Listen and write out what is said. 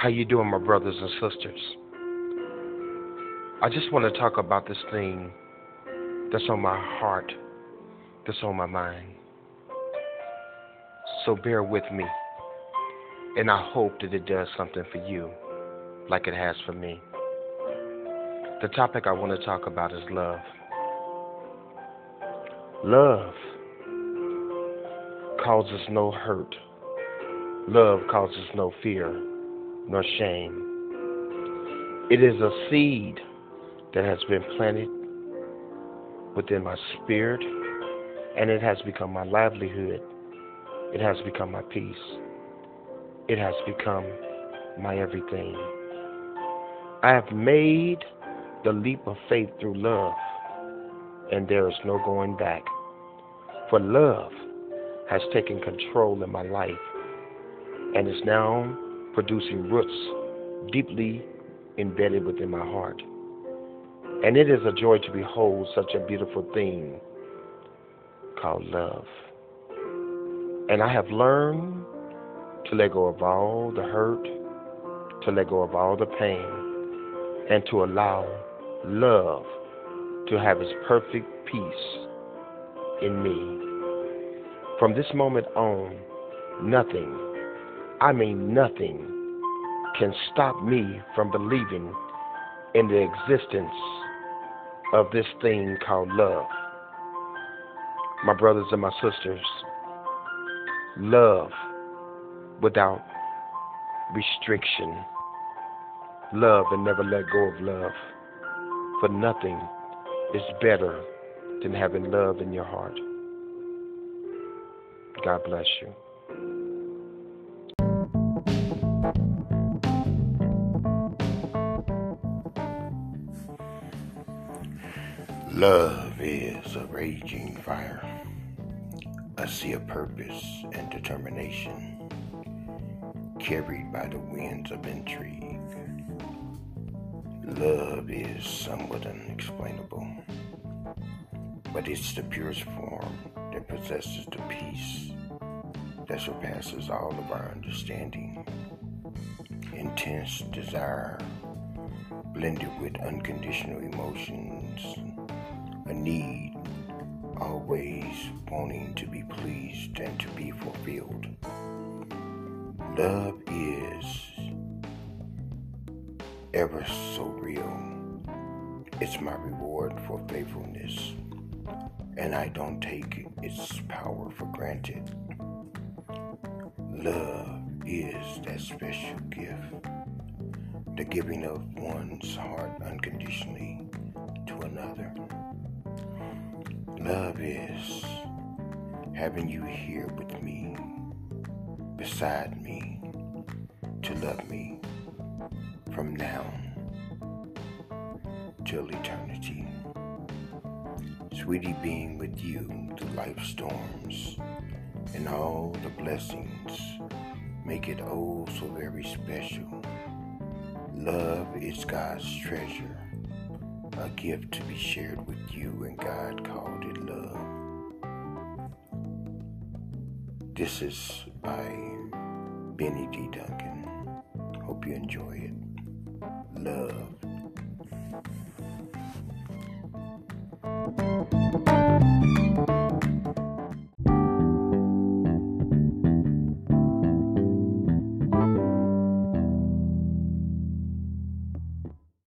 How you doing, my brothers and sisters? I just want to talk about this thing that's on my heart, that's on my mind. So bear with me, and I hope that it does something for you, like it has for me. The topic I want to talk about is love. Love causes no hurt. Love causes no fear nor shame. It is a seed that has been planted within my spirit, and it has become my livelihood. It has become my peace. It has become my everything. I have made the leap of faith through love, and there is no going back. For love has taken control in my life and is now producing roots deeply embedded within my heart. And it is a joy to behold such a beautiful thing called love. And I have learned to let go of all the hurt, to let go of all the pain, and to allow love to have its perfect peace in me. From this moment on, nothing, I mean nothing, can stop me from believing in the existence of this thing called love. My brothers and my sisters, love without restriction. Love and never let go of love. For nothing is better than having love in your heart. God bless you. Love is a raging fire, I see a purpose and determination, carried by the winds of intrigue. Love is somewhat unexplainable, but it's the purest form that possesses the peace that surpasses all of our understanding. Intense desire blended with unconditional emotions a need, always wanting to be pleased and to be fulfilled. Love is ever so real. It's my reward for faithfulness, and I don't take its power for granted. Love is that special gift, the giving of one's heart unconditionally to another. Love is having you here with me, beside me, to love me from now till eternity. Sweetie, being with you through life's storms and all the blessings make it oh so very special. Love is God's treasure a gift to be shared with you, and God called it love. This is by Benny D. Duncan. Hope you enjoy it. Love.